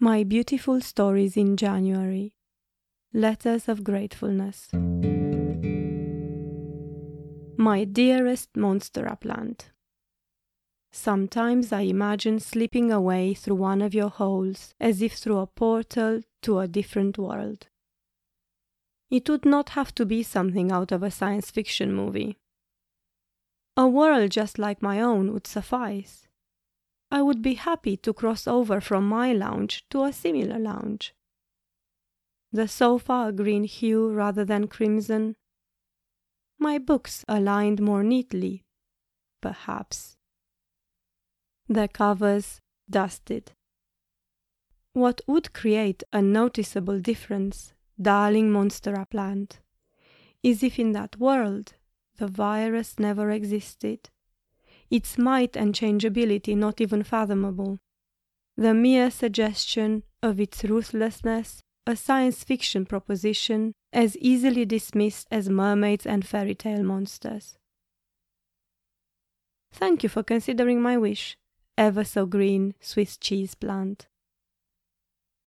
My beautiful stories in January. Letters of gratefulness. My dearest monstera plant. Sometimes I imagine slipping away through one of your holes as if through a portal to a different world. It would not have to be something out of a science fiction movie. A world just like my own would suffice. I would be happy to cross over from my lounge to a similar lounge. The sofa a green hue rather than crimson. My books aligned more neatly, perhaps. The covers dusted. What would create a noticeable difference, darling monstera plant, is if in that world the virus never existed its might and changeability not even fathomable. The mere suggestion of its ruthlessness, a science fiction proposition as easily dismissed as mermaids and fairy tale monsters. Thank you for considering my wish, ever so green Swiss cheese plant.